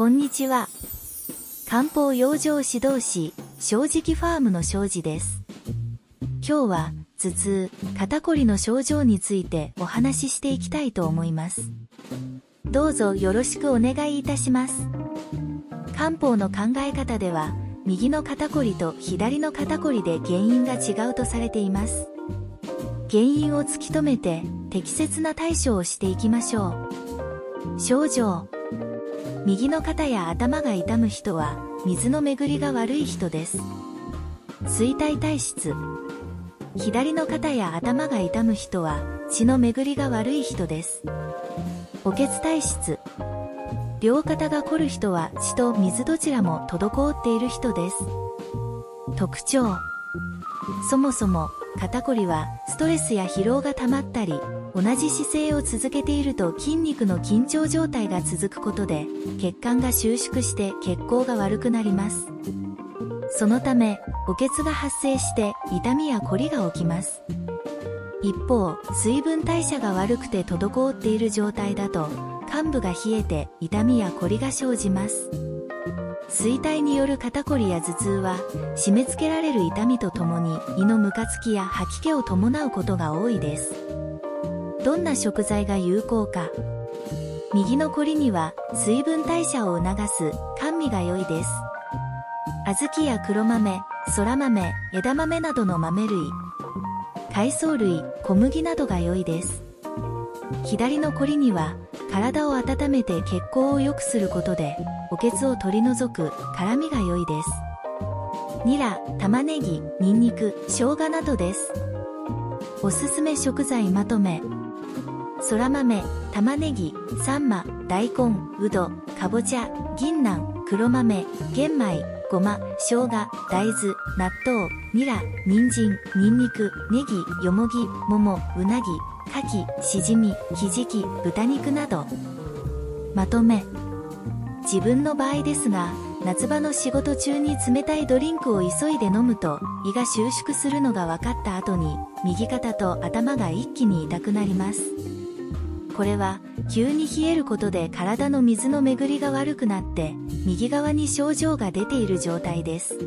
こんにちは。漢方養生指導士、正直ファームの正治です。今日は、頭痛、肩こりの症状についてお話ししていきたいと思います。どうぞよろしくお願いいたします。漢方の考え方では、右の肩こりと左の肩こりで原因が違うとされています。原因を突き止めて適切な対処をしていきましょう。症状右の肩や頭が痛む人は水の巡りが悪い人です。衰退体質。左の肩や頭が痛む人は血の巡りが悪い人です。おけつ体質。両肩が凝る人は血と水どちらも滞っている人です。特徴。そもそも肩こりはストレスや疲労が溜まったり同じ姿勢を続けていると筋肉の緊張状態が続くことで血管が収縮して血行が悪くなります。そのためおけつが発生して痛みや凝りが起きます。一方水分代謝が悪くて滞っている状態だと患部が冷えて痛みや凝りが生じます。衰退による肩こりや頭痛は締め付けられる痛みとともに胃のムカつきや吐き気を伴うことが多いです。どんな食材が有効か。右のこりには水分代謝を促す甘味が良いです。小豆や黒豆、空豆、枝豆などの豆類。海藻類、小麦などが良いです。左のこりには体を温めて血行を良くすることでおけつを取り除く辛みが良いです。ニラ、玉ねぎ、ニンニク、生姜などです。おすすめ食材まとめ。そら豆、玉ねぎ、サンマ、大根、うど、かぼちゃ、銀杏、黒豆、玄米、ごま、生姜、大豆、納豆、ニラ、人参、ニンニク、ネギ、よもぎ、桃、うなぎ、牡蠣、しじみ、ひじき、豚肉など。まとめ。自分の場合ですが、夏場の仕事中に冷たいドリンクを急いで飲むと胃が収縮するのが分かった後に右肩と頭が一気に痛くなります。これは急に冷えることで体の水の巡りが悪くなって右側に症状が出ている状態です。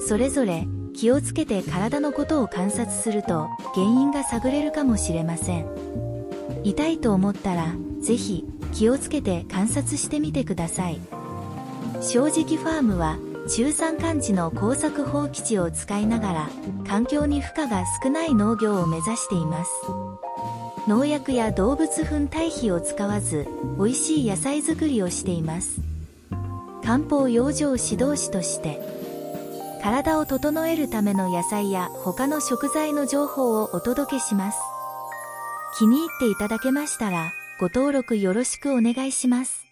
それぞれ気をつけて体のことを観察すると原因が探れるかもしれません。痛いと思ったらぜひ気をつけて観察してみてください。正直ファームは中山間地の耕作放棄地を使いながら環境に負荷が少ない農業を目指しています。農薬や動物粉堆肥を使わず美味しい野菜作りをしています。漢方養生指導士として体を整えるための野菜や他の食材の情報をお届けします。気に入っていただけましたらご登録よろしくお願いします。